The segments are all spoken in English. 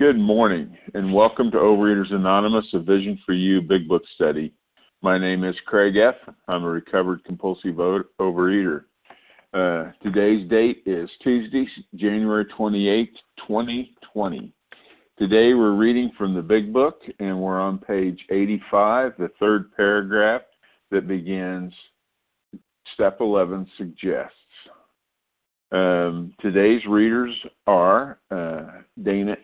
Good morning, and welcome to Overeaters Anonymous, a Vision for You Big Book Study. My name is Craig F. I'm a recovered compulsive overeater. Uh, today's date is Tuesday, January 28, 2020. Today we're reading from the Big Book, and we're on page 85, the third paragraph that begins Step 11 suggests. Um, today's readers are uh, Dana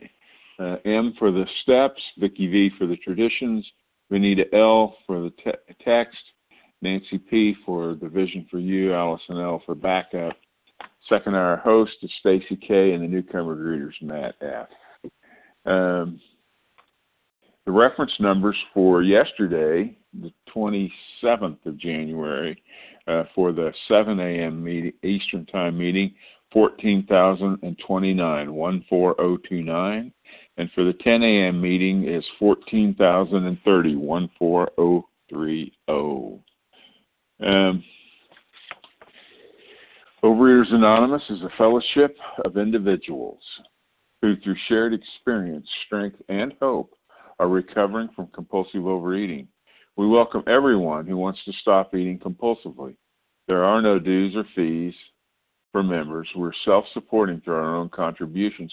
uh, M for the steps, Vicky V for the traditions, Vanita L for the te- text, Nancy P for the vision for you, Allison L for backup. Second hour host is Stacy K, and the newcomer greeters Matt F. Um, the reference numbers for yesterday, the 27th of January, uh, for the 7 a.m. meeting, Eastern Time meeting, 14,029, 14029. And for the 10 a.m. meeting is 14,030, 14030. Um, Overeaters Anonymous is a fellowship of individuals who, through shared experience, strength, and hope, are recovering from compulsive overeating. We welcome everyone who wants to stop eating compulsively. There are no dues or fees for members. We're self supporting through our own contributions,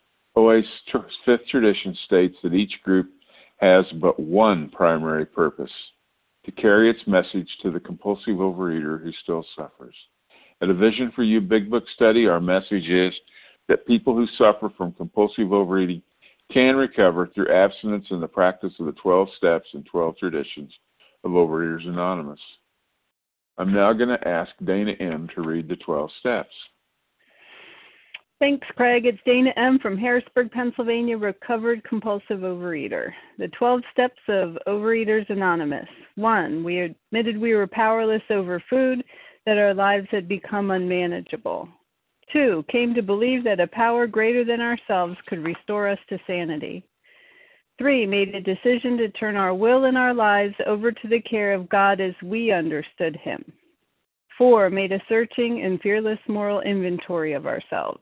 OA's fifth tradition states that each group has but one primary purpose to carry its message to the compulsive overeater who still suffers. At a Vision for You Big Book study, our message is that people who suffer from compulsive overeating can recover through abstinence and the practice of the 12 steps and 12 traditions of Overeaters Anonymous. I'm now going to ask Dana M. to read the 12 steps. Thanks, Craig. It's Dana M. from Harrisburg, Pennsylvania, recovered compulsive overeater. The 12 steps of Overeaters Anonymous. One, we admitted we were powerless over food, that our lives had become unmanageable. Two, came to believe that a power greater than ourselves could restore us to sanity. Three, made a decision to turn our will and our lives over to the care of God as we understood Him. Four, made a searching and fearless moral inventory of ourselves.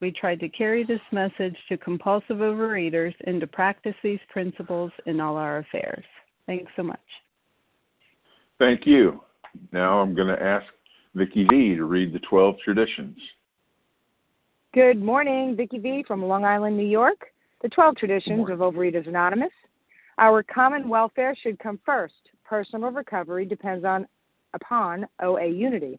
we tried to carry this message to compulsive overeaters and to practice these principles in all our affairs. Thanks so much. Thank you. Now I'm going to ask Vicki V to read the 12 traditions. Good morning, Vicki V from Long Island, New York. The 12 traditions of Overeaters Anonymous. Our common welfare should come first. Personal recovery depends on upon OA unity.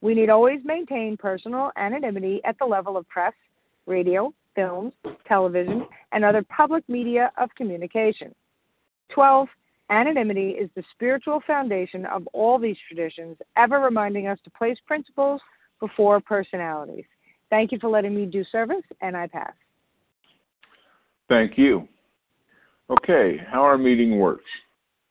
We need always maintain personal anonymity at the level of press, radio, films, television, and other public media of communication. 12. Anonymity is the spiritual foundation of all these traditions, ever reminding us to place principles before personalities. Thank you for letting me do service, and I pass. Thank you. Okay, how our meeting works.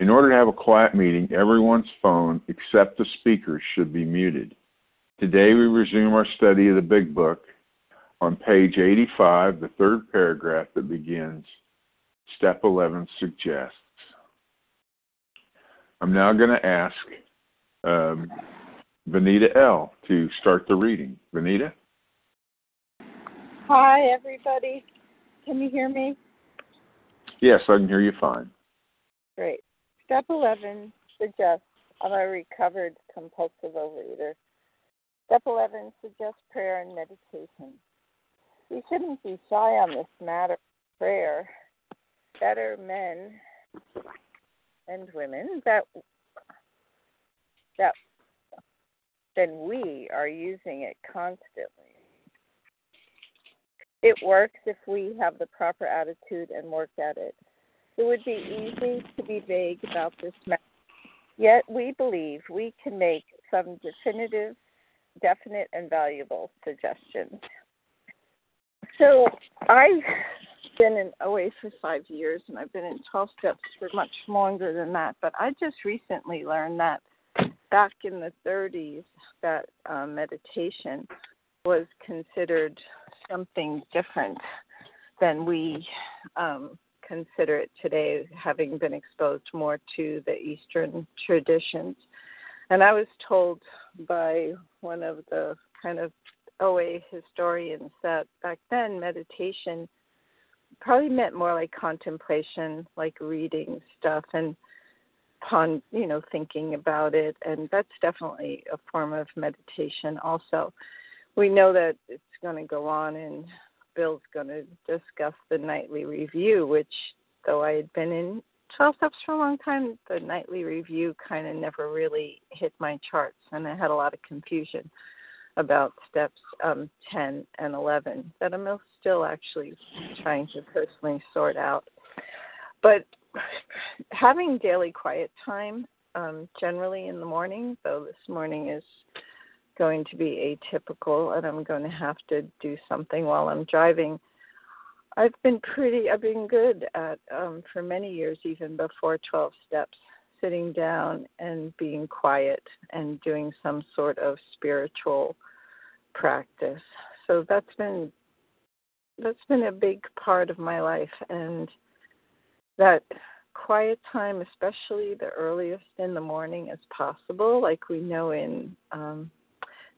in order to have a quiet meeting, everyone's phone except the speaker should be muted. Today we resume our study of the Big Book on page 85, the third paragraph that begins Step 11 suggests. I'm now going to ask um, Vanita L. to start the reading. Vanita? Hi, everybody. Can you hear me? Yes, I can hear you fine. Great. Step 11 suggests I'm a recovered compulsive overeater. Step 11 suggests prayer and meditation. We shouldn't be shy on this matter of prayer. Better men and women that that then we are using it constantly. It works if we have the proper attitude and work at it. It would be easy to be vague about this matter. Yet we believe we can make some definitive, definite, and valuable suggestions. So I've been in OA for five years and I've been in 12 steps for much longer than that. But I just recently learned that back in the 30s, that uh, meditation was considered something different than we um, consider it today, having been exposed more to the Eastern traditions. And I was told by one of the kind of OA historians that back then meditation probably meant more like contemplation, like reading stuff and you know thinking about it and that's definitely a form of meditation also we know that it's going to go on and bill's going to discuss the nightly review which though i had been in 12 steps for a long time the nightly review kind of never really hit my charts and i had a lot of confusion about steps um, 10 and 11 that I'm still actually trying to personally sort out. But having daily quiet time um, generally in the morning, though this morning is going to be atypical and I'm going to have to do something while I'm driving. I've been pretty, I've been good at, um, for many years, even before 12 steps, sitting down and being quiet and doing some sort of spiritual practice. So that's been that's been a big part of my life and that quiet time especially the earliest in the morning as possible like we know in um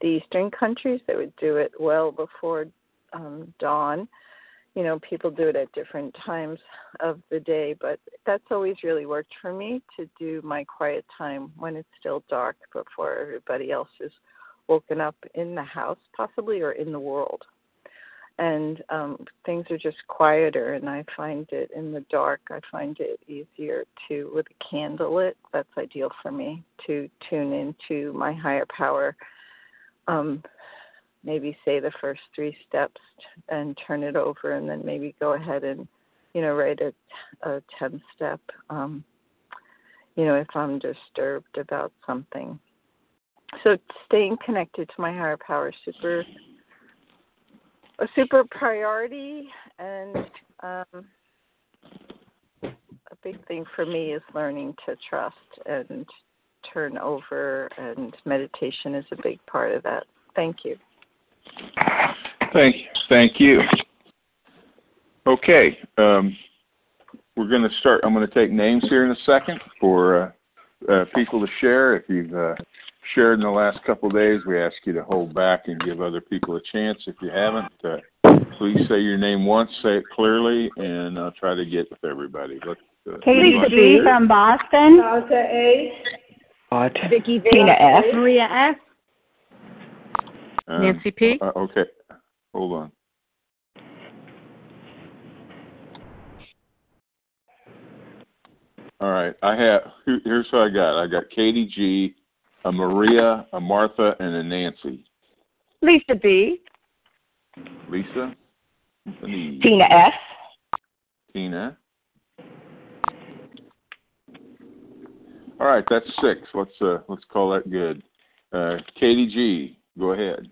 the eastern countries they would do it well before um dawn you know people do it at different times of the day but that's always really worked for me to do my quiet time when it's still dark before everybody else is woken up in the house, possibly, or in the world. And um, things are just quieter, and I find it in the dark. I find it easier to, with a candle lit, that's ideal for me, to tune into my higher power. Um, maybe say the first three steps and turn it over, and then maybe go ahead and, you know, write a, a 10 step. Um, you know, if I'm disturbed about something. So staying connected to my higher power super a super priority and um, a big thing for me is learning to trust and turn over and meditation is a big part of that. Thank you. Thank thank you. Okay. Um, we're going to start. I'm going to take names here in a second for uh, uh, people to share. If you've uh, shared in the last couple of days, we ask you to hold back and give other people a chance. If you haven't, uh, please say your name once, say it clearly, and I'll try to get with everybody. Let's, uh, Katie G from Boston. Alta A. What? Vicky Tina F. Maria F. Um, Nancy P. Uh, okay, hold on. All right, I have. Here's what I got. I got Katie G, a Maria, a Martha, and a Nancy. Lisa B. Lisa. Tina S. Tina. All right, that's six. Let's uh, let's call that good. Uh, Katie G, go ahead.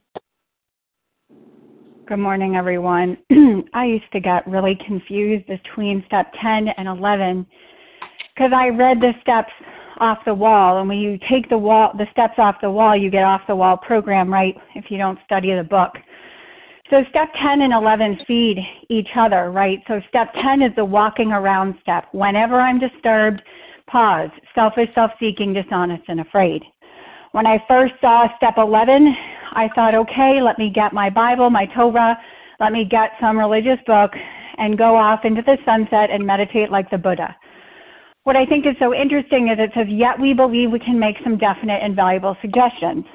Good morning, everyone. I used to get really confused between step 10 and 11 because I read the steps off the wall, and when you take the wall, the steps off the wall, you get off the wall program, right? If you don't study the book. So step 10 and 11 feed each other, right? So step 10 is the walking around step. Whenever I'm disturbed, pause. Selfish, self-seeking, dishonest, and afraid. When I first saw step 11, I thought, okay, let me get my Bible, my Torah, let me get some religious book, and go off into the sunset and meditate like the Buddha what I think is so interesting is it says, yet we believe we can make some definite and valuable suggestions.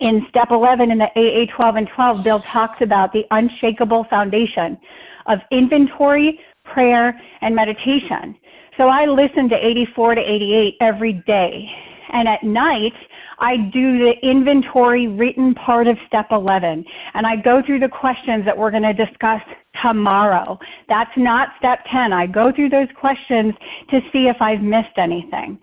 In step 11 in the AA 12 and 12, Bill talks about the unshakable foundation of inventory, prayer, and meditation. So I listen to 84 to 88 every day. And at night, I do the inventory written part of step 11 and I go through the questions that we're going to discuss tomorrow. That's not step 10. I go through those questions to see if I've missed anything.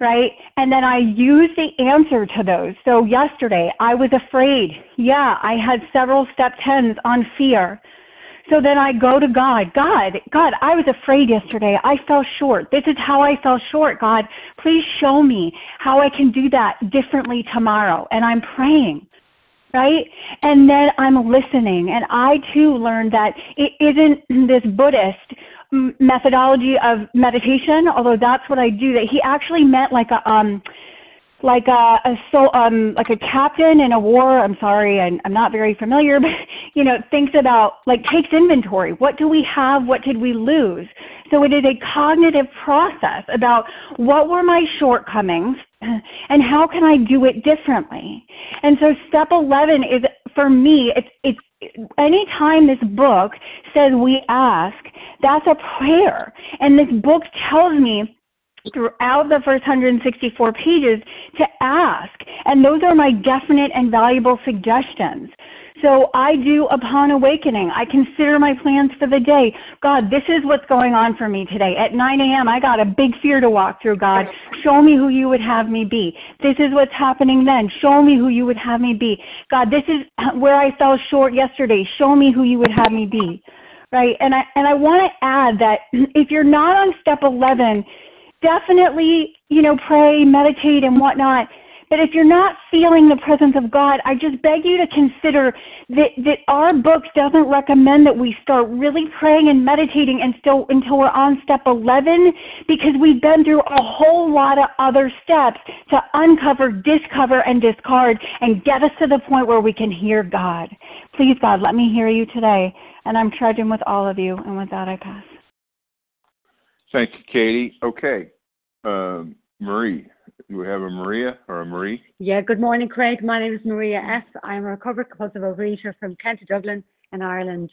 Right? And then I use the answer to those. So yesterday I was afraid. Yeah, I had several step 10s on fear. So then I go to God. God, God, I was afraid yesterday. I fell short. This is how I fell short. God, please show me how I can do that differently tomorrow. And I'm praying, right? And then I'm listening. And I too learned that it isn't this Buddhist methodology of meditation, although that's what I do, that he actually meant like a, um, like a, a so um like a captain in a war i'm sorry I'm, I'm not very familiar but you know thinks about like takes inventory. What do we have? What did we lose? So it is a cognitive process about what were my shortcomings and how can i do it differently? And so step 11 is for me it's it's anytime this book says we ask that's a prayer. And this book tells me throughout the first 164 pages to ask. And those are my definite and valuable suggestions. So I do upon awakening. I consider my plans for the day. God, this is what's going on for me today. At 9 a.m., I got a big fear to walk through. God, show me who you would have me be. This is what's happening then. Show me who you would have me be. God, this is where I fell short yesterday. Show me who you would have me be. Right? And I and I want to add that if you're not on step 11, definitely, you know, pray, meditate, and whatnot. But if you're not feeling the presence of God, I just beg you to consider that, that our book doesn't recommend that we start really praying and meditating and still, until we're on step 11 because we've been through a whole lot of other steps to uncover, discover, and discard and get us to the point where we can hear God. Please, God, let me hear you today. And I'm trudging with all of you. And with that, I pass. Thank you, Katie. Okay, um, Marie, Do we have a Maria or a Marie? Yeah, good morning, Craig. My name is Maria S. I'm a recovered compulsive overeater from County Dublin in Ireland.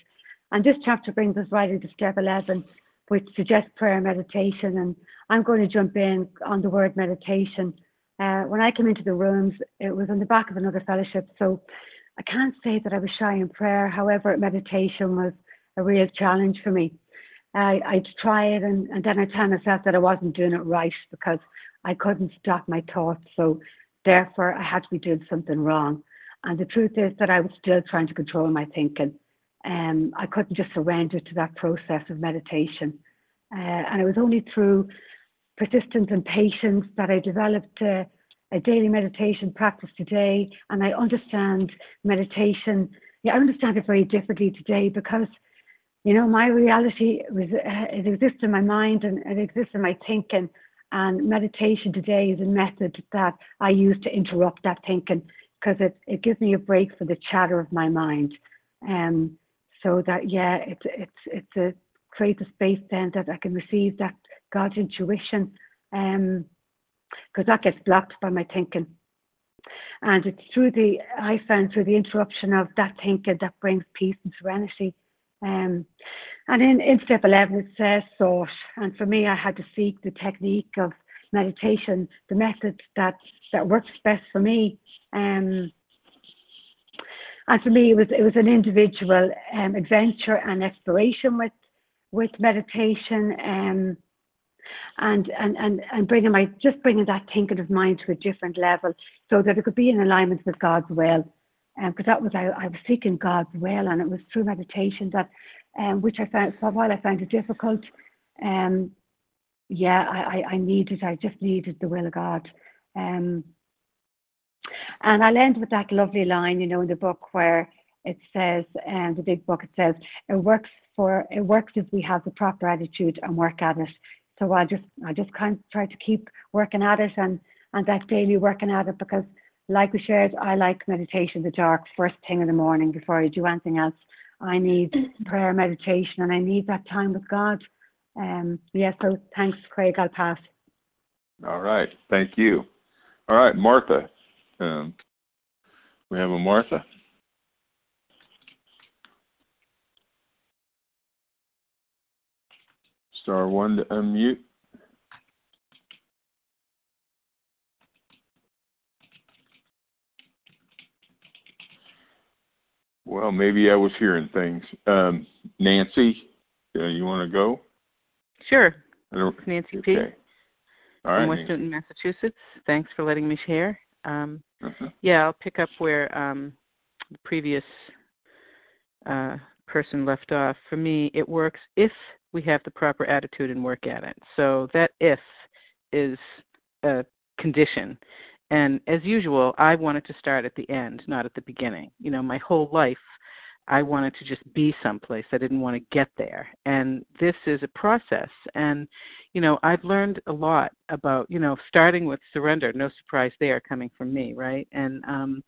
And this chapter brings us right into step 11, which suggests prayer and meditation. And I'm going to jump in on the word meditation. Uh, when I came into the rooms, it was on the back of another fellowship. So I can't say that I was shy in prayer. However, meditation was a real challenge for me. I, I'd try it and, and then I tell myself that I wasn't doing it right because I couldn't stop my thoughts. So therefore, I had to be doing something wrong. And the truth is that I was still trying to control my thinking. Um, I couldn't just surrender to that process of meditation. Uh, and it was only through persistence and patience that I developed uh, a daily meditation practice today. And I understand meditation. Yeah, I understand it very differently today because, you know, my reality was uh, it exists in my mind and it exists in my thinking. And meditation today is a method that I use to interrupt that thinking because it, it gives me a break for the chatter of my mind. Um, so that yeah, it's it's it's a create a space then that I can receive that God's intuition, um, because that gets blocked by my thinking. And it's through the I found through the interruption of that thinking that brings peace and serenity. Um, and in, in step 11, it says thought. And for me, I had to seek the technique of meditation, the method that, that works best for me. Um, and for me, it was it was an individual um, adventure and exploration with with meditation, um, and and and and bringing my just bringing that thinking of mind to a different level, so that it could be in alignment with God's will. Because um, that was I, I was seeking God's will, and it was through meditation that, um, which I found for a while I found it difficult. Um, yeah, I, I, I needed I just needed the will of God. Um, and I'll end with that lovely line, you know, in the book where it says, and um, the big book, it says, it works for, it works if we have the proper attitude and work at it. So I just, I just kind of try to keep working at it and, and that daily working at it because like we shared, I like meditation in the dark first thing in the morning before I do anything else. I need prayer, meditation, and I need that time with God. Um, yeah, so thanks, Craig. I'll pass. All right. Thank you. All right, Martha. Um, we have a Martha. Star one to unmute. Well, maybe I was hearing things. Um, Nancy, uh, you want to go? Sure. Nancy P. All right, from West Newton, Massachusetts. Thanks for letting me share. Um, uh-huh. Yeah, I'll pick up where um, the previous uh, person left off. For me, it works if we have the proper attitude and work at it. So that if is a condition. And as usual, I wanted to start at the end, not at the beginning. You know, my whole life, I wanted to just be someplace. I didn't want to get there. And this is a process. And you know, I've learned a lot about, you know, starting with surrender, no surprise there coming from me, right? And um,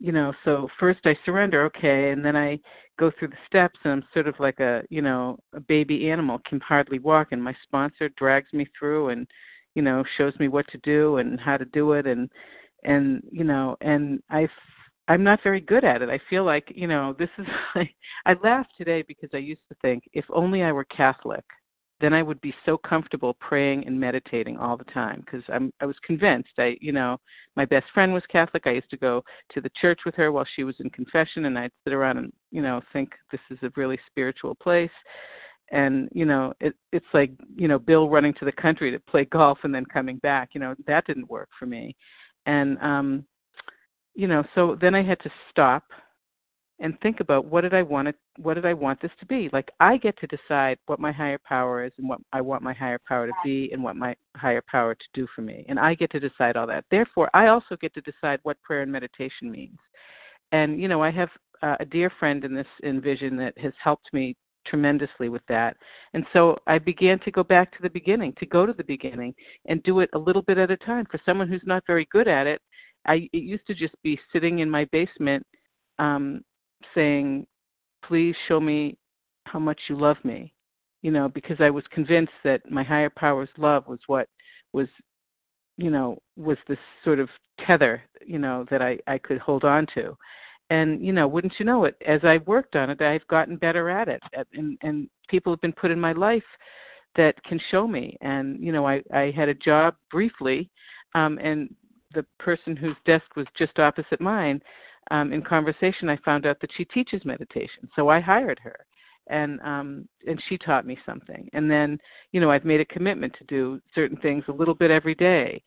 you know, so first I surrender, okay, and then I go through the steps and I'm sort of like a, you know, a baby animal, can hardly walk and my sponsor drags me through and, you know, shows me what to do and how to do it and and you know, and I I'm not very good at it. I feel like, you know, this is I, I laugh today because I used to think if only I were Catholic, then I would be so comfortable praying and meditating all the time because I'm I was convinced. I you know my best friend was Catholic. I used to go to the church with her while she was in confession and I'd sit around and you know think this is a really spiritual place. And you know it it's like you know Bill running to the country to play golf and then coming back you know that didn't work for me. And um you know so then I had to stop and think about what did I want it what did I want this to be? Like I get to decide what my higher power is and what I want my higher power to be and what my higher power to do for me. And I get to decide all that. Therefore, I also get to decide what prayer and meditation means. And you know, I have uh, a dear friend in this in vision that has helped me tremendously with that. And so I began to go back to the beginning, to go to the beginning and do it a little bit at a time. For someone who's not very good at it, I it used to just be sitting in my basement um saying, please show me how much you love me, you know, because I was convinced that my higher power's love was what was you know, was this sort of tether, you know, that I I could hold on to. And you know, wouldn't you know it? As I've worked on it, I've gotten better at it, and and people have been put in my life that can show me. And you know, I I had a job briefly, um, and the person whose desk was just opposite mine. Um, in conversation, I found out that she teaches meditation, so I hired her and um and she taught me something and then you know i've made a commitment to do certain things a little bit every day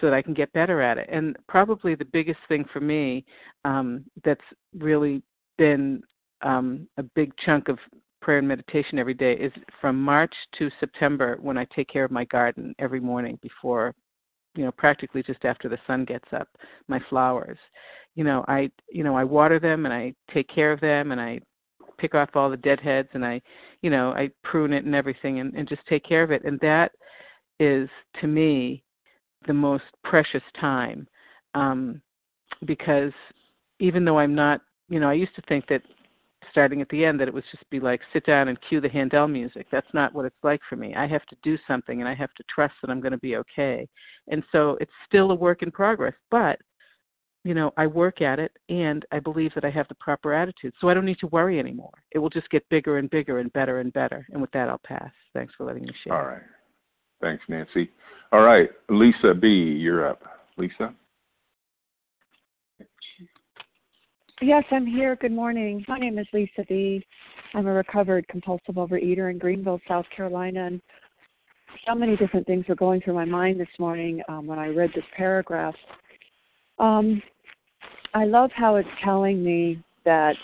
so that i can get better at it and probably the biggest thing for me um that's really been um a big chunk of prayer and meditation every day is from march to september when i take care of my garden every morning before you know practically just after the sun gets up my flowers you know i you know i water them and i take care of them and i pick off all the dead heads and I, you know, I prune it and everything and, and just take care of it. And that is to me the most precious time. Um, because even though I'm not, you know, I used to think that starting at the end that it was just be like sit down and cue the Handel music. That's not what it's like for me. I have to do something and I have to trust that I'm going to be okay. And so it's still a work in progress, but you know, I work at it and I believe that I have the proper attitude. So I don't need to worry anymore. It will just get bigger and bigger and better and better. And with that, I'll pass. Thanks for letting me share. All right. Thanks, Nancy. All right. Lisa B., you're up. Lisa? Yes, I'm here. Good morning. My name is Lisa B. I'm a recovered compulsive overeater in Greenville, South Carolina. And so many different things were going through my mind this morning um, when I read this paragraph. Um, I love how it's telling me that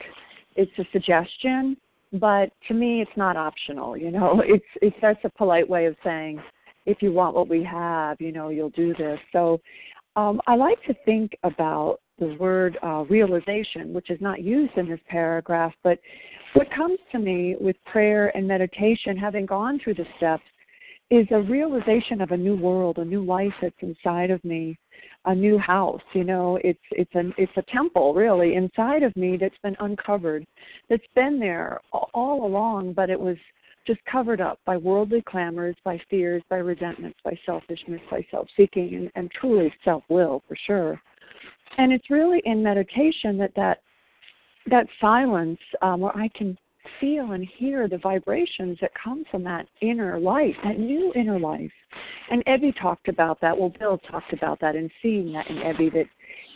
it's a suggestion, but to me it's not optional. You know, it's it's that's a polite way of saying if you want what we have, you know, you'll do this. So um, I like to think about the word uh, realization, which is not used in this paragraph, but what comes to me with prayer and meditation, having gone through the steps, is a realization of a new world, a new life that's inside of me a new house you know it's it's an it's a temple really inside of me that's been uncovered that's been there all along but it was just covered up by worldly clamors by fears by resentments by selfishness by self-seeking and, and truly self-will for sure and it's really in meditation that that that silence um, where i can feel and hear the vibrations that come from that inner life, that new inner life. And Ebby talked about that. Well, Bill talked about that and seeing that in Ebby that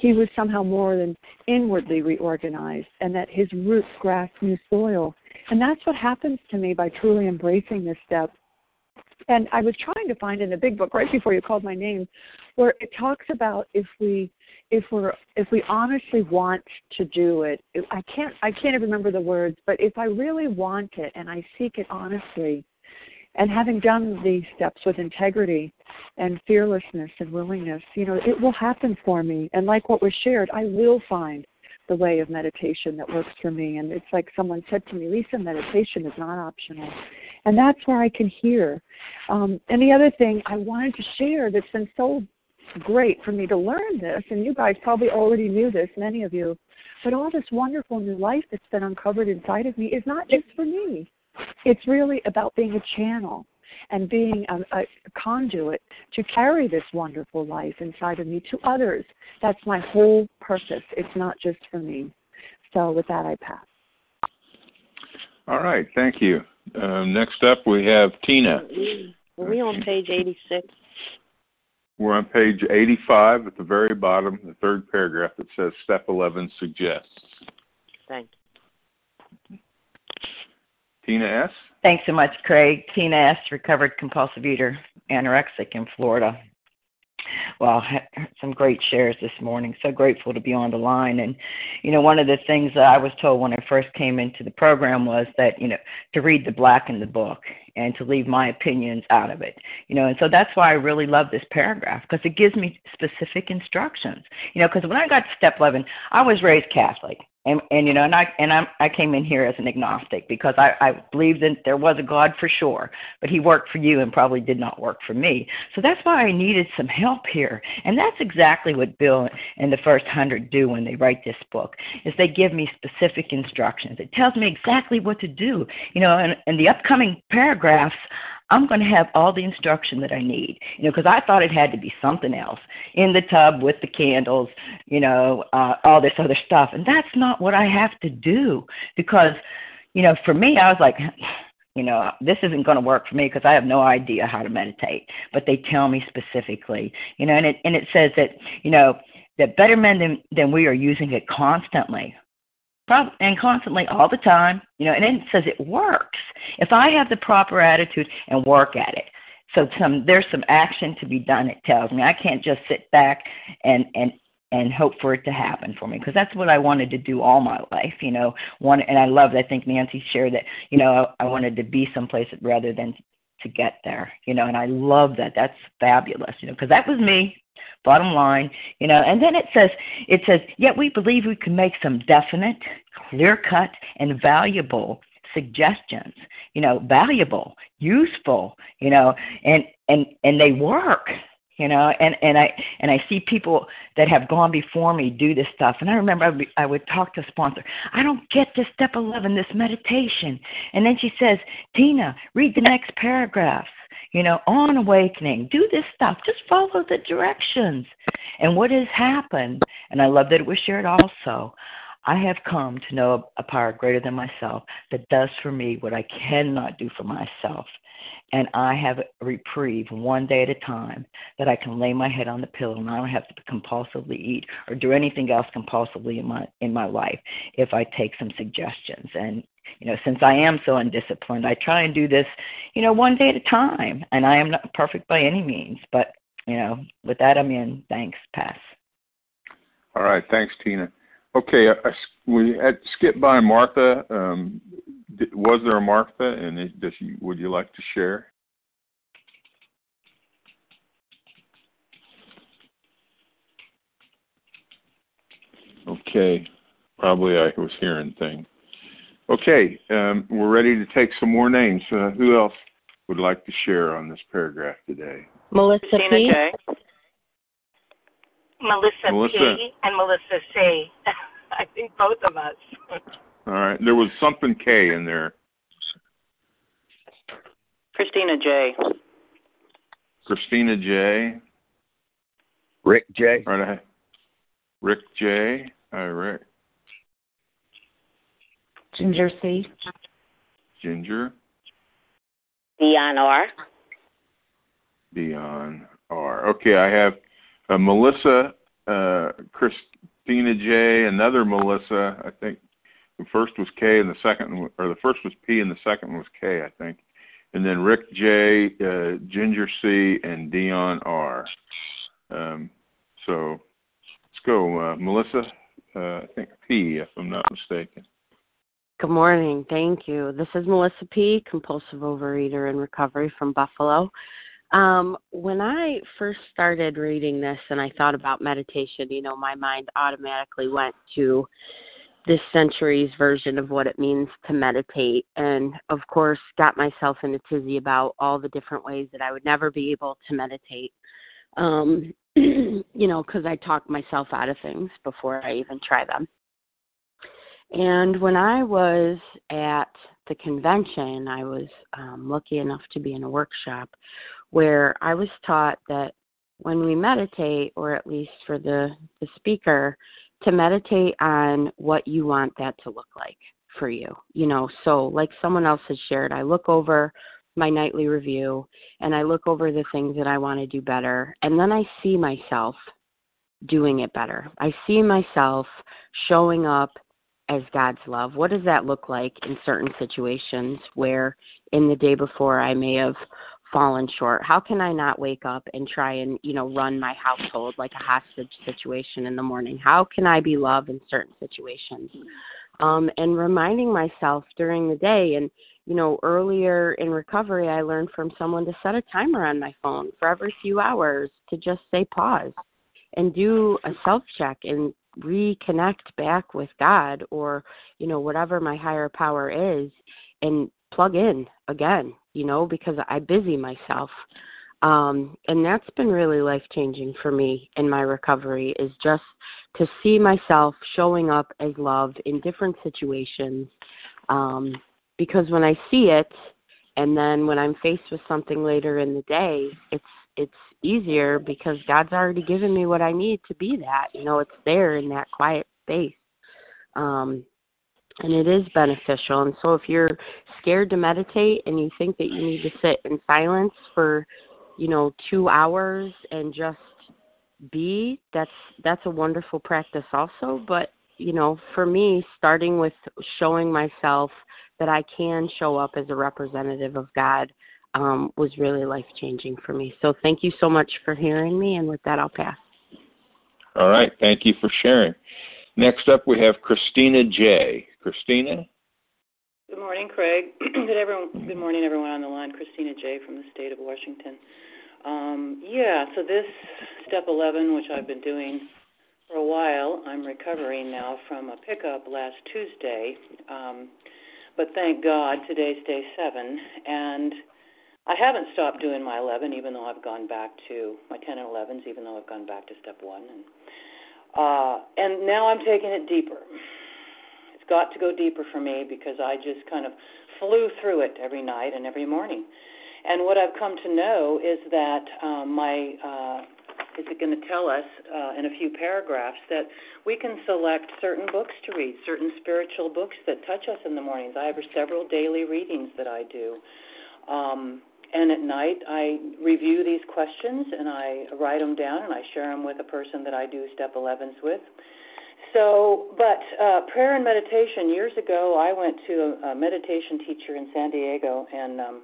he was somehow more than inwardly reorganized and that his roots grasp new soil. And that's what happens to me by truly embracing this step. And I was trying to find in a big book right before you called my name where it talks about if we if we're if we honestly want to do it i can't i can't even remember the words but if i really want it and i seek it honestly and having done these steps with integrity and fearlessness and willingness you know it will happen for me. And like what was shared i will find the way of meditation that works for me. And it's like someone said to me lisa meditation is not optional. And that's where i can hear. Um, and the other thing i wanted to share that's been so great for me to learn this, and you guys probably already knew this, many of you, but all this wonderful new life that's been uncovered inside of me is not just for me. It's really about being a channel and being a, a conduit to carry this wonderful life inside of me to others. That's my whole purpose. It's not just for me. So, with that, I pass. All right, thank you. Um, next up, we have Tina. Are we on page 86? We're on page 85 at the very bottom, the third paragraph that says Step 11 suggests. Thank you. Tina S. Thanks so much, Craig. Tina S., recovered compulsive eater, anorexic in Florida. Well, some great shares this morning. So grateful to be on the line. And, you know, one of the things that I was told when I first came into the program was that, you know, to read the black in the book and to leave my opinions out of it. You know, and so that's why I really love this paragraph because it gives me specific instructions. You know, because when I got to step 11, I was raised Catholic and and you know and i and i i came in here as an agnostic because i i believed that there was a god for sure but he worked for you and probably did not work for me. So that's why i needed some help here. And that's exactly what bill and the first hundred do when they write this book is they give me specific instructions. It tells me exactly what to do you know and in the upcoming paragraphs I'm going to have all the instruction that I need, you know, because I thought it had to be something else in the tub with the candles, you know, uh, all this other stuff. And that's not what I have to do because, you know, for me, I was like, you know, this isn't going to work for me because I have no idea how to meditate. But they tell me specifically, you know, and it and it says that, you know, that better men than than we are using it constantly and constantly all the time, you know, and it says it works. If I have the proper attitude and work at it, so some there's some action to be done. It tells me I can't just sit back and and and hope for it to happen for me because that's what I wanted to do all my life, you know. One and I love I think Nancy shared that, you know, I, I wanted to be someplace rather than to get there, you know, and I love that. That's fabulous, you know, because that was me bottom line, you know, and then it says, it says, yet we believe we can make some definite, clear cut, and valuable suggestions, you know, valuable, useful, you know, and, and, and they work, you know, and, and I, and I see people that have gone before me do this stuff. And I remember I would, I would talk to a sponsor. I don't get to step 11, this meditation. And then she says, Tina, read the next paragraph you know, on awakening, do this stuff, just follow the directions. And what has happened, and I love that it was shared also, I have come to know a power greater than myself that does for me what I cannot do for myself. And I have a reprieve one day at a time that I can lay my head on the pillow and I don't have to compulsively eat or do anything else compulsively in my in my life if I take some suggestions. And you know, since I am so undisciplined, I try and do this, you know, one day at a time. And I am not perfect by any means, but you know, with that I'm in. Thanks. Pass. All right. Thanks, Tina. Okay, I, we had skipped by Martha. Um, was there a Martha, and does she, would you like to share? Okay, probably I was hearing things. Okay, um, we're ready to take some more names. Uh, who else would like to share on this paragraph today? Melissa P. J. Melissa, Melissa P. and Melissa C. I think both of us. All right, there was something K in there. Christina J. Christina J. Rick J. All right, Rick J. All right. Ginger C. Ginger. Dion R. Dion R. Okay, I have uh, Melissa, uh, Christina J. Another Melissa. I think the first was K, and the second, or the first was P, and the second was K. I think, and then Rick J, uh, Ginger C, and Dion R. Um, so let's go, uh, Melissa. Uh, I think P, if I'm not mistaken. Good morning. Thank you. This is Melissa P., compulsive overeater in recovery from Buffalo. Um, when I first started reading this and I thought about meditation, you know, my mind automatically went to this century's version of what it means to meditate. And of course, got myself in a tizzy about all the different ways that I would never be able to meditate. Um, you know, because I talk myself out of things before I even try them. And when I was at the convention, I was um, lucky enough to be in a workshop where I was taught that when we meditate, or at least for the, the speaker, to meditate on what you want that to look like for you. You know, so like someone else has shared, I look over my nightly review and I look over the things that I want to do better, and then I see myself doing it better. I see myself showing up as God's love? What does that look like in certain situations where in the day before I may have fallen short? How can I not wake up and try and, you know, run my household like a hostage situation in the morning? How can I be love in certain situations? Um, and reminding myself during the day and you know, earlier in recovery, I learned from someone to set a timer on my phone for every few hours to just say pause and do a self check and reconnect back with God or, you know, whatever my higher power is and plug in again, you know, because I busy myself. Um, and that's been really life changing for me in my recovery is just to see myself showing up as love in different situations. Um, because when I see it, and then when I'm faced with something later in the day, it's it's easier because God's already given me what I need to be that. You know, it's there in that quiet space. Um and it is beneficial. And so if you're scared to meditate and you think that you need to sit in silence for, you know, 2 hours and just be, that's that's a wonderful practice also, but you know, for me starting with showing myself that I can show up as a representative of God um, was really life changing for me. So thank you so much for hearing me, and with that, I'll pass. All right, thank you for sharing. Next up, we have Christina J. Christina. Good morning, Craig. good everyone. Good morning, everyone on the line. Christina J. from the state of Washington. Um, yeah, so this step 11, which I've been doing for a while, I'm recovering now from a pickup last Tuesday. Um, but thank God today's day seven, and I haven't stopped doing my 11, even though I've gone back to my 10 and 11s, even though I've gone back to step one, and uh, and now I'm taking it deeper. It's got to go deeper for me because I just kind of flew through it every night and every morning. And what I've come to know is that um, my uh, is it going to tell us uh, in a few paragraphs that we can select certain books to read, certain spiritual books that touch us in the mornings. I have several daily readings that I do. Um, and at night, I review these questions and I write them down and I share them with a person that I do step 11s with. So, but uh, prayer and meditation, years ago, I went to a, a meditation teacher in San Diego and um,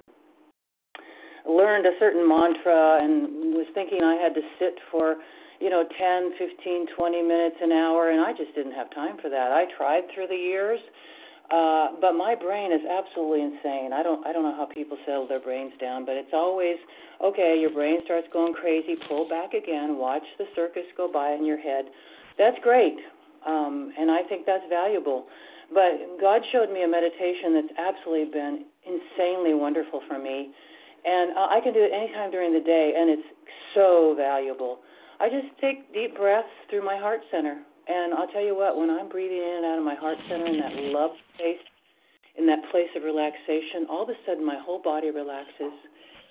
learned a certain mantra and was thinking I had to sit for, you know, 10, 15, 20 minutes an hour and I just didn't have time for that. I tried through the years, uh but my brain is absolutely insane. I don't I don't know how people settle their brains down, but it's always okay, your brain starts going crazy, pull back again, watch the circus go by in your head. That's great. Um and I think that's valuable. But God showed me a meditation that's absolutely been insanely wonderful for me and uh, I can do it anytime during the day, and it's so valuable. I just take deep breaths through my heart center, and I'll tell you what, when I'm breathing in and out of my heart center in that love space, in that place of relaxation, all of a sudden my whole body relaxes,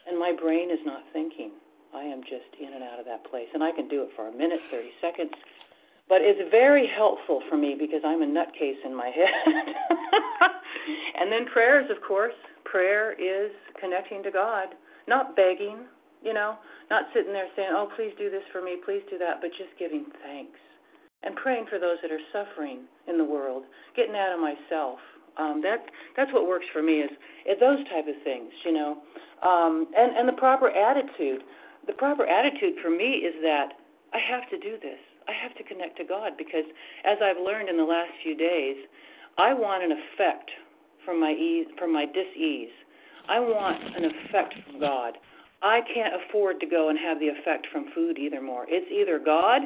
and my brain is not thinking. I am just in and out of that place, and I can do it for a minute, 30 seconds. But it's very helpful for me because I'm a nutcase in my head. and then prayers, of course. Prayer is connecting to God, not begging, you know, not sitting there saying, "Oh, please do this for me, please do that," but just giving thanks and praying for those that are suffering in the world, getting out of myself. Um, that that's what works for me is, is those type of things, you know, um, and and the proper attitude. The proper attitude for me is that I have to do this. I have to connect to God because, as I've learned in the last few days, I want an effect from my ease, from my dis-ease. I want an effect from God. I can't afford to go and have the effect from food either more. It's either God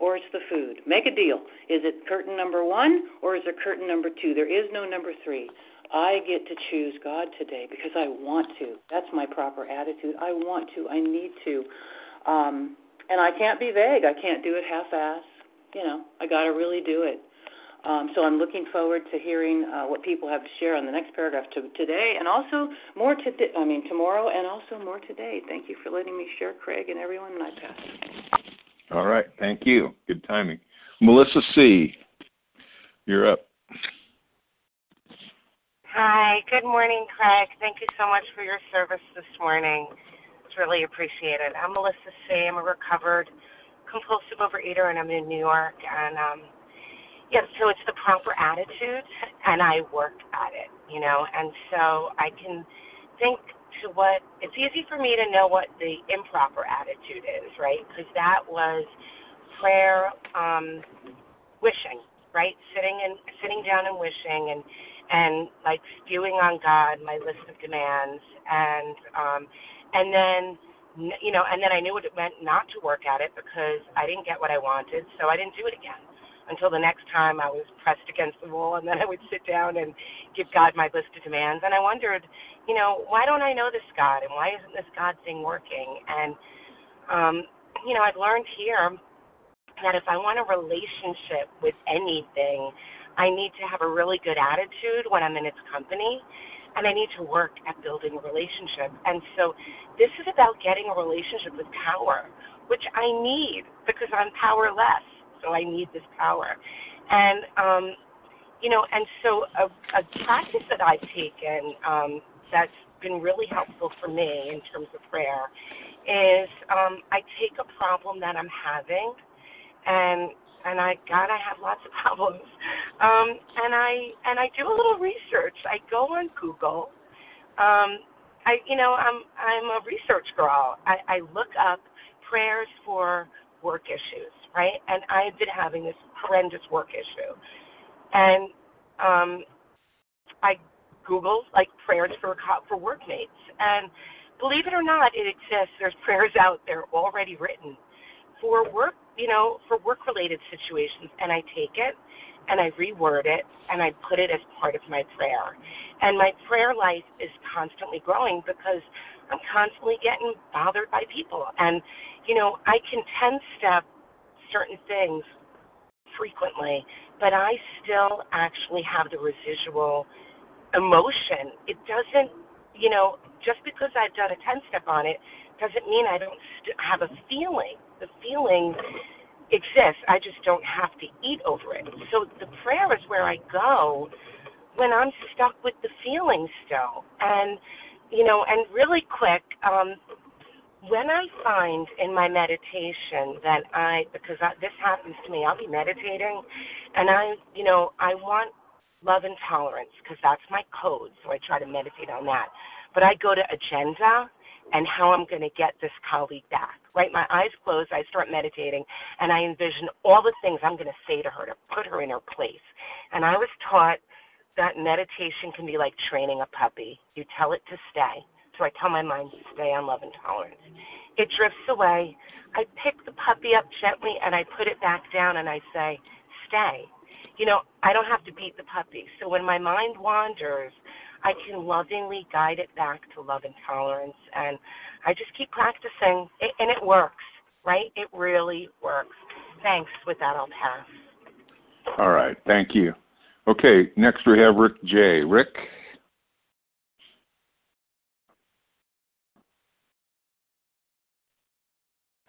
or it's the food. Make a deal. Is it curtain number one or is it curtain number two? There is no number three. I get to choose God today because I want to. That's my proper attitude. I want to. I need to. Um, and I can't be vague. I can't do it half-ass. You know, I got to really do it. Um, so I'm looking forward to hearing uh, what people have to share on the next paragraph to, today, and also more today. I mean tomorrow, and also more today. Thank you for letting me share, Craig, and everyone. And I pass. All right, thank you. Good timing, Melissa C. You're up. Hi, good morning, Craig. Thank you so much for your service this morning. Really appreciated. I'm Melissa C. I'm a recovered compulsive overeater, and I'm in New York, and um, yeah, so it's the proper attitude, and I work at it, you know, and so I can think to what it's easy for me to know what the improper attitude is, right? Because that was prayer, um, wishing, right? Sitting and sitting down and wishing, and and like spewing on God my list of demands, and um, and then you know, and then I knew what it meant not to work at it because I didn't get what I wanted, so I didn't do it again until the next time I was pressed against the wall, and then I would sit down and give God my list of demands. And I wondered, you know, why don't I know this God, and why isn't this God thing working? And um, you know, I've learned here that if I want a relationship with anything, I need to have a really good attitude when I'm in its company. And I need to work at building a relationship. And so this is about getting a relationship with power, which I need because I'm powerless. So I need this power. And, um, you know, and so a, a practice that I've taken um, that's been really helpful for me in terms of prayer is um, I take a problem that I'm having and and I God I have lots of problems. Um, and I and I do a little research. I go on Google. Um, I you know I'm I'm a research girl. I, I look up prayers for work issues, right? And I've been having this horrendous work issue, and um, I Google like prayers for for workmates, and believe it or not, it exists. There's prayers out there already written for work you know, for work related situations and I take it and I reword it and I put it as part of my prayer. And my prayer life is constantly growing because I'm constantly getting bothered by people. And, you know, I can 10 step certain things frequently, but I still actually have the residual emotion. It doesn't, you know, just because I've done a 10 step on it doesn't mean I don't st- have a feeling the feeling exists. I just don't have to eat over it. So the prayer is where I go when I'm stuck with the feeling still. And, you know, and really quick, um, when I find in my meditation that I, because I, this happens to me, I'll be meditating and I, you know, I want love and tolerance because that's my code. So I try to meditate on that. But I go to agenda and how I'm going to get this colleague back. Right? My eyes closed, I start meditating, and I envision all the things I'm going to say to her to put her in her place. And I was taught that meditation can be like training a puppy. You tell it to stay. So I tell my mind to stay on love and tolerance. It drifts away. I pick the puppy up gently and I put it back down and I say, stay. You know, I don't have to beat the puppy. So when my mind wanders, I can lovingly guide it back to love and tolerance. And I just keep practicing, and it works, right? It really works. Thanks. With that, I'll pass. All right. Thank you. Okay. Next, we have Rick J. Rick?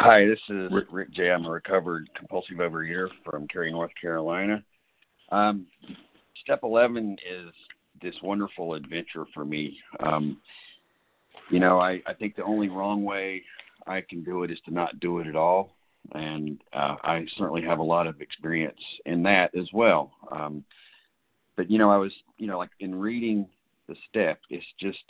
Hi, this is Rick, Rick J. I'm a recovered compulsive overeater from Cary, North Carolina. Um, step 11 is this wonderful adventure for me. Um, you know, I, I think the only wrong way I can do it is to not do it at all. And uh, I certainly have a lot of experience in that as well. Um, but, you know, I was, you know, like in reading the step, it's just,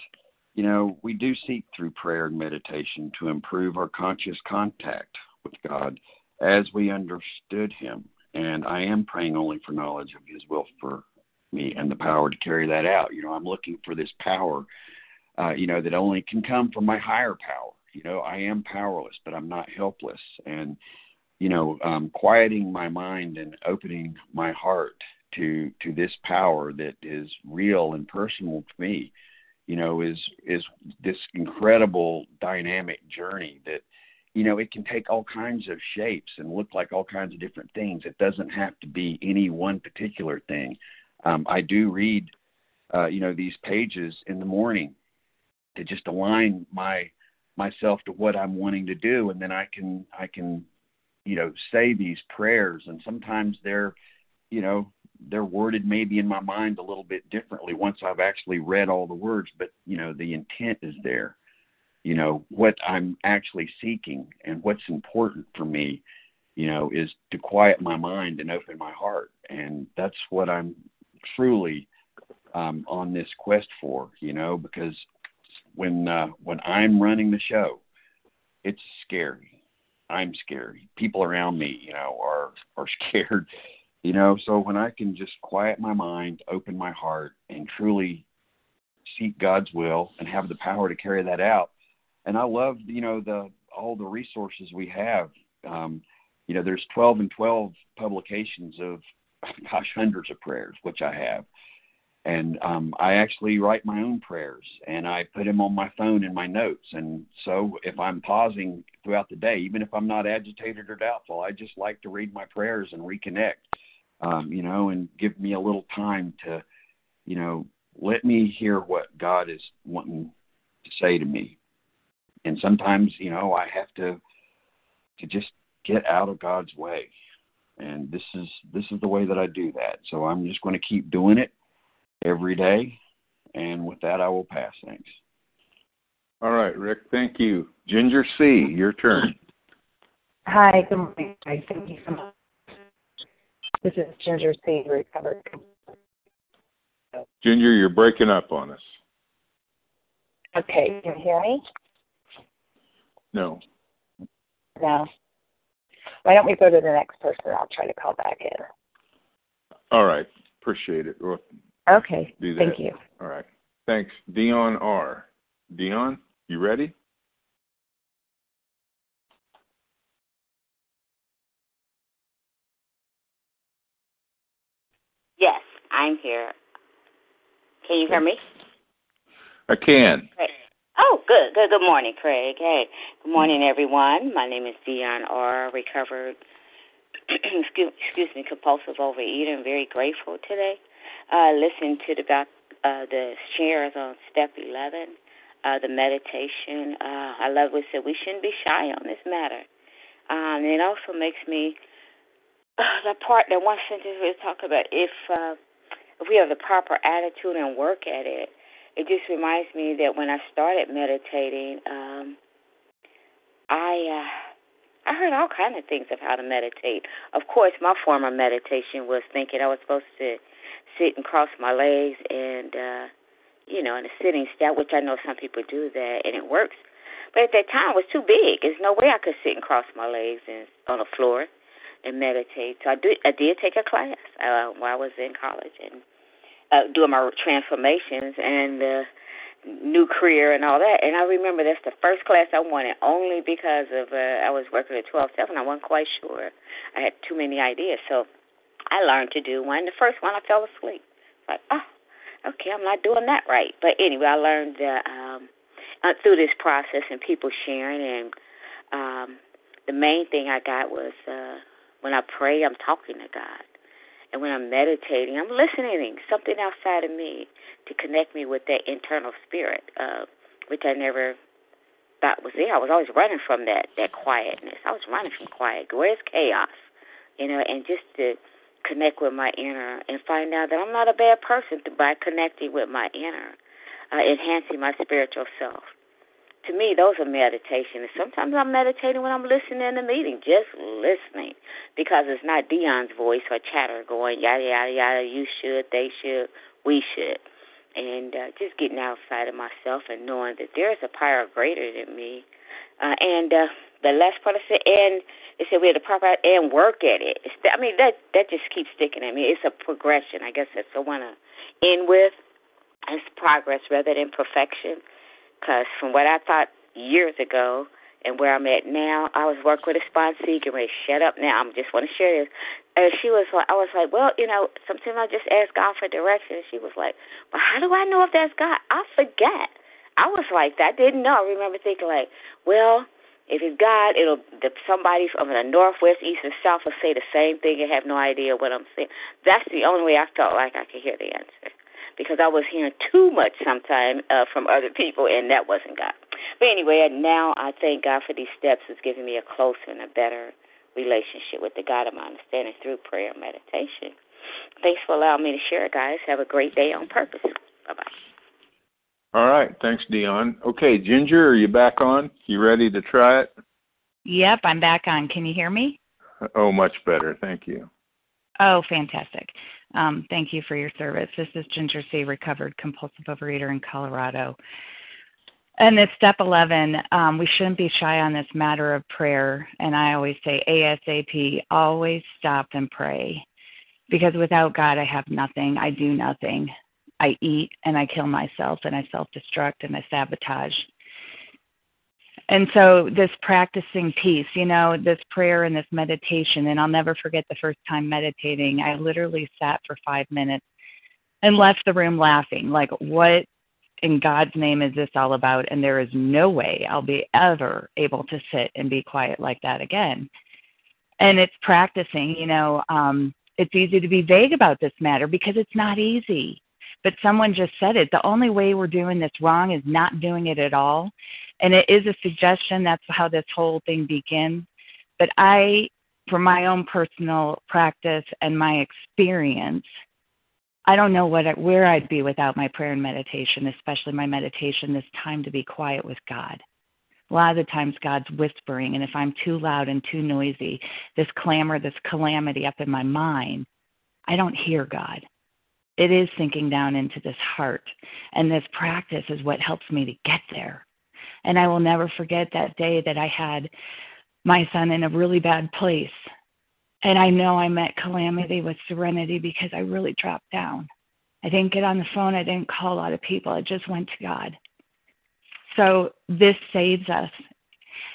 you know, we do seek through prayer and meditation to improve our conscious contact with God as we understood Him. And I am praying only for knowledge of His will for me and the power to carry that out. You know, I'm looking for this power, uh, you know, that only can come from my higher power. You know, I am powerless, but I'm not helpless. And, you know, um, quieting my mind and opening my heart to to this power that is real and personal to me, you know, is is this incredible dynamic journey that you know, it can take all kinds of shapes and look like all kinds of different things. It doesn't have to be any one particular thing um, I do read, uh, you know, these pages in the morning to just align my myself to what I'm wanting to do, and then I can I can, you know, say these prayers, and sometimes they're, you know, they're worded maybe in my mind a little bit differently once I've actually read all the words, but you know, the intent is there. You know, what I'm actually seeking and what's important for me, you know, is to quiet my mind and open my heart. And that's what I'm truly um, on this quest for, you know, because when uh, when I'm running the show, it's scary. I'm scary. People around me, you know, are are scared, you know. So when I can just quiet my mind, open my heart, and truly seek God's will and have the power to carry that out, and I love, you know, the all the resources we have. Um, you know, there's 12 and 12 publications of gosh, hundreds of prayers, which I have. And um, I actually write my own prayers and I put them on my phone in my notes. And so if I'm pausing throughout the day, even if I'm not agitated or doubtful, I just like to read my prayers and reconnect, um, you know, and give me a little time to, you know, let me hear what God is wanting to say to me. And sometimes, you know, I have to to just get out of God's way. And this is this is the way that I do that. So I'm just going to keep doing it every day. And with that, I will pass. Thanks. All right, Rick. Thank you. Ginger C, your turn. Hi. Good morning. Thank you so much. This is Ginger C, recovered. Ginger, you're breaking up on us. Okay, can you hear me? No. No. Why don't we go to the next person? I'll try to call back in. All right. Appreciate it. We'll okay. Thank you. All right. Thanks. Dion R. Dion, you ready? Yes, I'm here. Can you hear me? I can. Great. Oh, good, good, good morning, Craig. Hey, good morning, everyone. My name is Dion R. Recovered, excuse, excuse me, compulsive overeater. I'm very grateful today. Uh, listen to the, uh, the shares on step 11, uh, the meditation. Uh, I love what said. We shouldn't be shy on this matter. Um, it also makes me uh, the part that one sentence we talk about if uh, if we have the proper attitude and work at it it just reminds me that when I started meditating, um, I uh, I heard all kind of things of how to meditate. Of course, my form of meditation was thinking I was supposed to sit and cross my legs and uh, you know in a sitting step, which I know some people do that and it works. But at that time, it was too big. There's no way I could sit and cross my legs and on the floor and meditate. So I did. I did take a class uh, while I was in college and uh, doing my transformations and the new career and all that. And I remember that's the first class I wanted only because of uh, I was working at twelve seven. I wasn't quite sure. I had too many ideas, so I learned to do one. The first one I fell asleep. Like oh, okay, I'm not doing that right. But anyway, I learned that um, uh, through this process and people sharing and um, the main thing I got was uh, when I pray, I'm talking to God. And when I'm meditating, I'm listening something outside of me to connect me with that internal spirit, uh, which I never thought was there. I was always running from that that quietness. I was running from quiet. Where's chaos? You know, and just to connect with my inner and find out that I'm not a bad person by connecting with my inner, uh, enhancing my spiritual self to me, those are meditations. Sometimes I'm meditating when I'm listening in the meeting, just listening, because it's not Dion's voice or chatter going yada yada yada. You should, they should, we should, and uh, just getting outside of myself and knowing that there is a power greater than me. Uh, and uh, the last part I said, and it said we had to proper and work at it. It's, I mean that that just keeps sticking at me. It's a progression. I guess that's the one to end with. It's progress rather than perfection because from what I thought years ago and where I'm at now, I was working with a sponsee, getting ready shut up now. I just want to share this. And she was like, I was like, well, you know, sometimes I just ask God for direction. And she was like, well, how do I know if that's God? I forget. I was like that. I didn't know. I remember thinking like, well, if it's God, it'll the, somebody from the northwest, east, and south will say the same thing and have no idea what I'm saying. That's the only way I felt like I could hear the answer because I was hearing too much sometimes uh, from other people, and that wasn't God. But anyway, now I thank God for these steps. It's giving me a closer and a better relationship with the God of my understanding through prayer and meditation. Thanks for allowing me to share, guys. Have a great day on purpose. Bye bye. All right. Thanks, Dion. Okay, Ginger, are you back on? You ready to try it? Yep, I'm back on. Can you hear me? Oh, much better. Thank you. Oh, fantastic. Um, thank you for your service. This is Ginger C., recovered compulsive overeater in Colorado. And it's step 11. Um, we shouldn't be shy on this matter of prayer. And I always say ASAP, always stop and pray. Because without God, I have nothing. I do nothing. I eat and I kill myself and I self destruct and I sabotage. And so, this practicing piece, you know, this prayer and this meditation, and I'll never forget the first time meditating. I literally sat for five minutes and left the room laughing. Like, what in God's name is this all about? And there is no way I'll be ever able to sit and be quiet like that again. And it's practicing, you know, um, it's easy to be vague about this matter because it's not easy. but someone just said it. The only way we're doing this wrong is not doing it at all. And it is a suggestion. That's how this whole thing begins. But I, for my own personal practice and my experience, I don't know what where I'd be without my prayer and meditation, especially my meditation, this time to be quiet with God. A lot of the times God's whispering, and if I'm too loud and too noisy, this clamor, this calamity up in my mind, I don't hear God. It is sinking down into this heart. And this practice is what helps me to get there. And I will never forget that day that I had my son in a really bad place and I know I met calamity with serenity because I really dropped down. I didn't get on the phone. I didn't call a lot of people. I just went to God. So this saves us.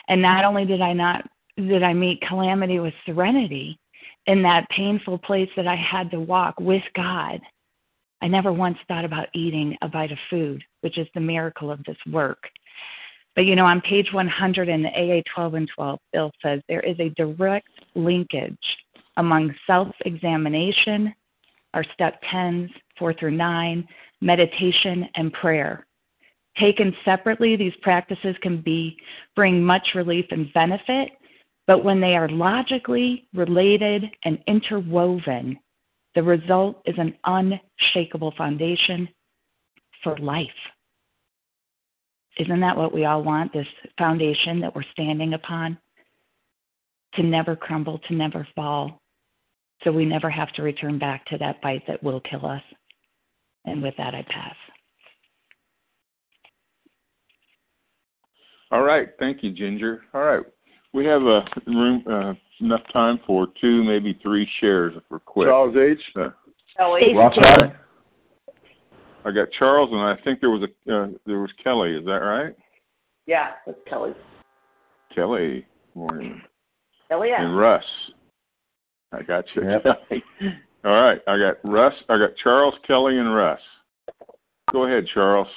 And not only did I not did I meet calamity with serenity in that painful place that I had to walk with God, I never once thought about eating a bite of food, which is the miracle of this work. But you know, on page 100 in the AA 12 and 12, Bill says there is a direct linkage among self examination, our step 10s, 4 through 9, meditation, and prayer. Taken separately, these practices can be bring much relief and benefit, but when they are logically related and interwoven, the result is an unshakable foundation for life. Isn't that what we all want? This foundation that we're standing upon? To never crumble, to never fall. So we never have to return back to that bite that will kill us. And with that, I pass. All right. Thank you, Ginger. All right. We have a room uh, enough time for two, maybe three shares if we're quick. Charles H. Uh, Kelly. I got Charles, and I think there was a uh, there was Kelly. Is that right? Yeah, that's Kelly. Kelly, morning. Kelly, yeah. And Russ. I got you. Yep. All right, I got Russ. I got Charles, Kelly, and Russ. Go ahead, Charles.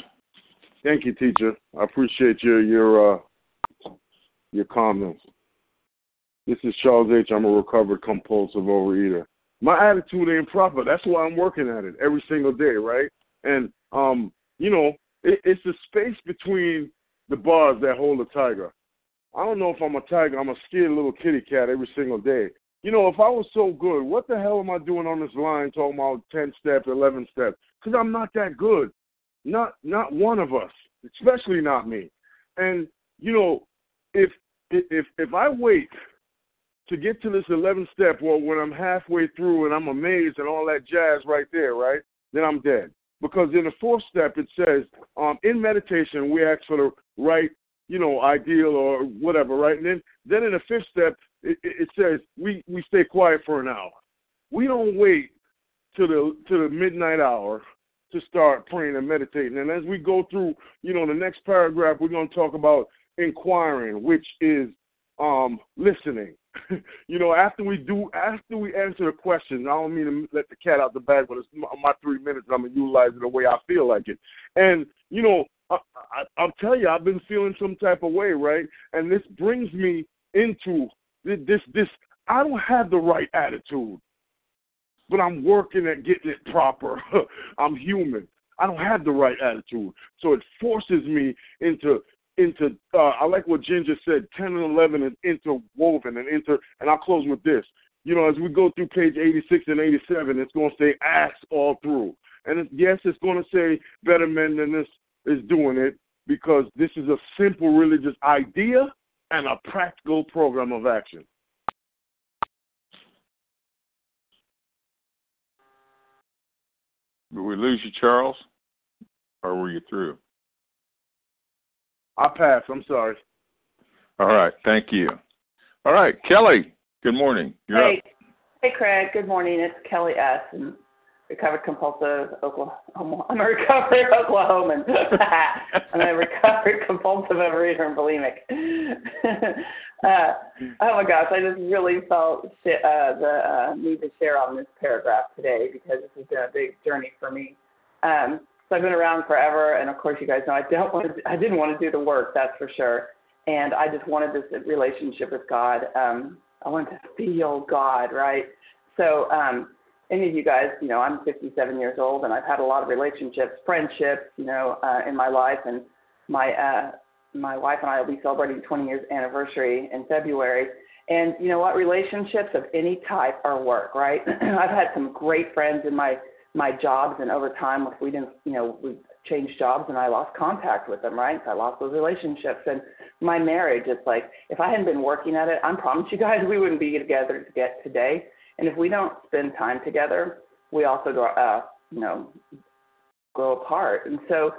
Thank you, teacher. I appreciate your your uh, your comments. This is Charles H. I'm a recovered compulsive overeater. My attitude ain't proper. That's why I'm working at it every single day, right? And um, you know, it, it's the space between the bars that hold a tiger. I don't know if I'm a tiger. I'm a scared little kitty cat every single day. You know, if I was so good, what the hell am I doing on this line talking about ten step, eleven step? Because I'm not that good. Not not one of us, especially not me. And you know, if if if I wait to get to this 11 step, well, when I'm halfway through and I'm amazed and all that jazz right there, right, then I'm dead. Because in the fourth step, it says, um, in meditation, we ask for the right, you know, ideal or whatever, right? And then, then in the fifth step, it, it says we, we stay quiet for an hour. We don't wait to the to the midnight hour to start praying and meditating. And as we go through, you know, the next paragraph, we're going to talk about inquiring, which is um, listening. you know, after we do, after we answer the questions, I don't mean to let the cat out the bag, but it's my, my three minutes. I'm gonna utilize it the way I feel like it. And you know, I, I, I'll tell you, I've been feeling some type of way, right? And this brings me into this. This I don't have the right attitude, but I'm working at getting it proper. I'm human. I don't have the right attitude, so it forces me into into uh, I like what Ginger said, ten and eleven is interwoven and inter and I'll close with this. You know, as we go through page eighty six and eighty seven, it's gonna say acts all through. And yes, it's gonna say better men than this is doing it because this is a simple religious idea and a practical program of action. Did we lose you, Charles? Or were you through? I pass. I'm sorry. All right. Thank you. All right, Kelly. Good morning. You're hey, up. hey, Craig. Good morning. It's Kelly S. And recovered compulsive Oklahoma. I'm a recovered Oklahoman. I'm a recovered compulsive overeater and bulimic. uh, oh my gosh, I just really felt sh- uh, the uh, need to share on this paragraph today because this has been a big journey for me. Um, so I've been around forever, and of course, you guys know I don't want to. I didn't want to do the work, that's for sure. And I just wanted this relationship with God. Um, I wanted to feel God, right? So um, any of you guys, you know, I'm 57 years old and I've had a lot of relationships, friendships, you know, uh, in my life. And my uh, my wife and I will be celebrating 20 years anniversary in February. And you know what? Relationships of any type are work, right? I've had some great friends in my my jobs, and over time, if we didn't, you know, we changed jobs, and I lost contact with them, right? I lost those relationships, and my marriage. It's like if I hadn't been working at it, I promise you guys, we wouldn't be together to get today. And if we don't spend time together, we also grow, uh, you know, grow apart. And so,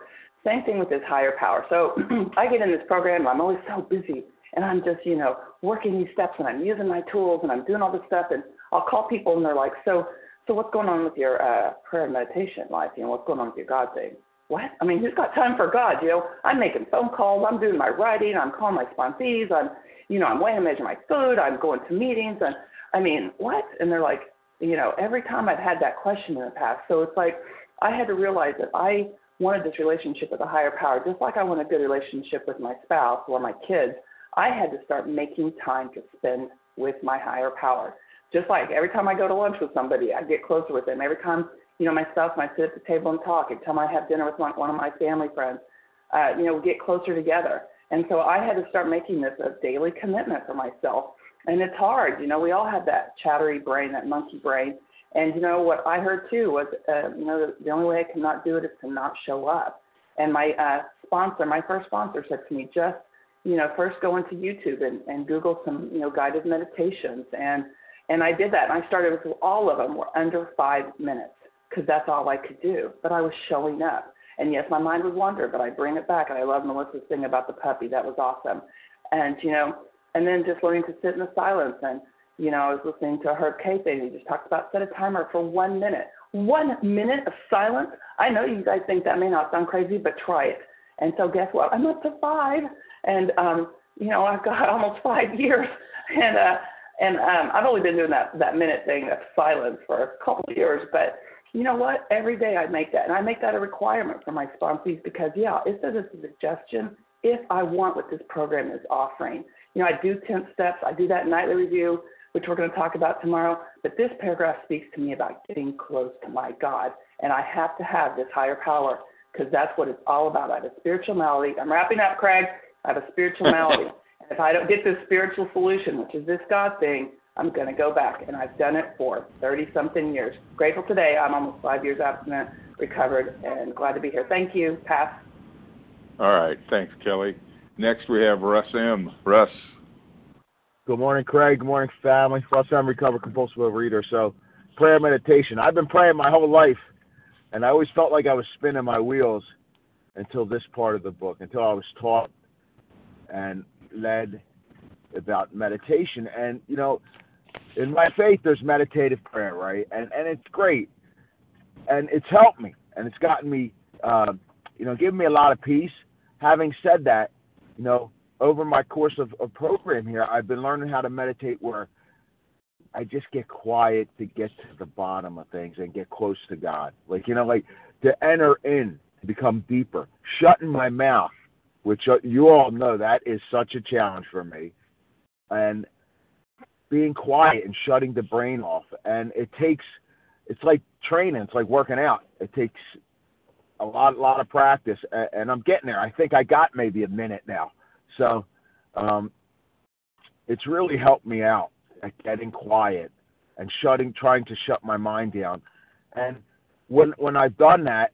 same thing with this higher power. So I get in this program, I'm always so busy, and I'm just, you know, working these steps, and I'm using my tools, and I'm doing all this stuff, and I'll call people, and they're like, so, so what's going on with your uh, prayer and meditation life? You know, what's going on with your God thing? What? I mean, who's got time for God? You know, I'm making phone calls, I'm doing my writing, I'm calling my sponsees, I'm, you know, I'm weighing and measuring my food, I'm going to meetings, and I mean, what? And they're like, you know, every time I've had that question in the past. So it's like I had to realize that I wanted this relationship with a higher power, just like I want a good relationship with my spouse or my kids. I had to start making time to spend with my higher power. Just like every time I go to lunch with somebody, I get closer with them. Every time, you know, my spouse I sit at the table and talk. Every time I have dinner with one, one of my family friends, uh, you know, we get closer together. And so I had to start making this a daily commitment for myself and it's hard. You know, we all have that chattery brain, that monkey brain. And you know what I heard too was, uh, you know, the, the only way I cannot do it is to not show up. And my uh, sponsor, my first sponsor, said to me, just you know, first go into YouTube and, and Google some, you know, guided meditations. And and I did that. And I started with all of them were under five minutes because that's all I could do. But I was showing up. And yes, my mind would wander, but I bring it back. And I love Melissa's thing about the puppy. That was awesome. And you know, and then just learning to sit in the silence. And, you know, I was listening to Herb K thing. He just talked about set a timer for one minute. One minute of silence. I know you guys think that may not sound crazy, but try it. And so guess what? I'm up to five. And, um, you know, I've got almost five years. And, uh, and um, I've only been doing that, that minute thing of silence for a couple of years. But you know what? Every day I make that. And I make that a requirement for my sponsees because, yeah, it says it's a suggestion if I want what this program is offering. You know, I do 10 steps, I do that nightly review, which we're going to talk about tomorrow. But this paragraph speaks to me about getting close to my God. And I have to have this higher power because that's what it's all about. I have a spiritual malady. I'm wrapping up, Craig. I have a spiritual malady. And if I don't get this spiritual solution, which is this God thing, I'm going to go back. And I've done it for 30 something years. Grateful today. I'm almost five years abstinent, recovered, and glad to be here. Thank you. Pass. All right. Thanks, Kelly. Next, we have Russ M. Russ. Good morning, Craig. Good morning, family. Russ M. Recovered compulsive overeater. So, prayer meditation. I've been praying my whole life, and I always felt like I was spinning my wheels until this part of the book, until I was taught and led about meditation. And, you know, in my faith, there's meditative prayer, right? And, and it's great. And it's helped me, and it's gotten me, uh, you know, given me a lot of peace. Having said that, you know, over my course of program here, I've been learning how to meditate where I just get quiet to get to the bottom of things and get close to God. Like, you know, like to enter in, become deeper, shutting my mouth, which uh, you all know that is such a challenge for me, and being quiet and shutting the brain off. And it takes, it's like training, it's like working out. It takes a lot, a lot of practice, and I'm getting there. I think I got maybe a minute now. So, um, it's really helped me out at getting quiet and shutting, trying to shut my mind down. And when when I've done that,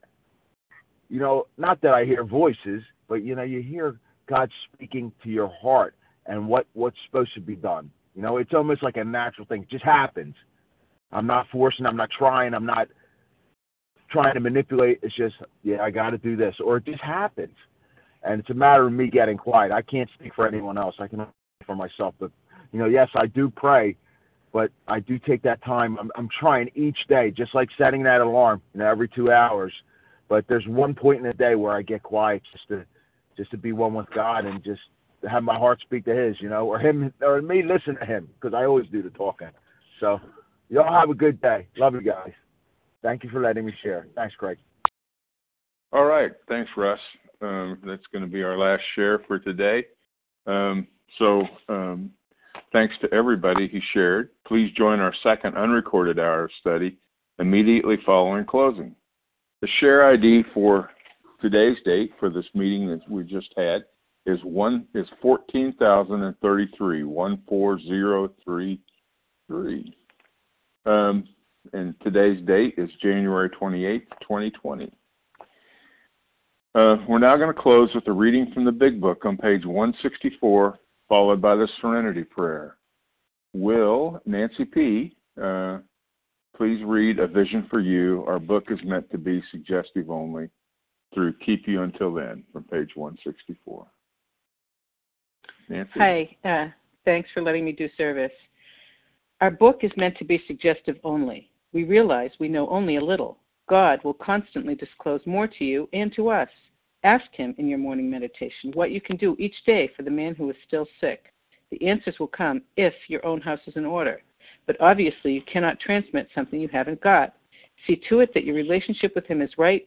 you know, not that I hear voices, but you know, you hear God speaking to your heart and what what's supposed to be done. You know, it's almost like a natural thing. It just happens. I'm not forcing. I'm not trying. I'm not trying to manipulate. It's just, yeah, I got to do this, or it just happens, and it's a matter of me getting quiet. I can't speak for anyone else. I can for myself. But you know, yes, I do pray, but I do take that time. I'm, I'm trying each day, just like setting that alarm, you know, every two hours. But there's one point in the day where I get quiet, just to just to be one with God and just have my heart speak to His, you know, or Him or me listen to Him, because I always do the talking. So, y'all have a good day. Love you guys. Thank you for letting me share. Thanks, Craig. All right. Thanks, Russ. Um, that's going to be our last share for today. Um, so, um, thanks to everybody who shared. Please join our second unrecorded hour of study immediately following closing. The share ID for today's date for this meeting that we just had is one is fourteen thousand and thirty three one four zero three three. Um, and today's date is January twenty eighth, twenty twenty. Uh, we're now going to close with a reading from the Big Book on page 164, followed by the Serenity Prayer. Will Nancy P. Uh, please read A Vision for You? Our book is meant to be suggestive only through Keep You Until Then from page 164. Nancy? Hi, uh, thanks for letting me do service. Our book is meant to be suggestive only. We realize we know only a little. God will constantly disclose more to you and to us. Ask Him in your morning meditation what you can do each day for the man who is still sick. The answers will come if your own house is in order. But obviously, you cannot transmit something you haven't got. See to it that your relationship with Him is right,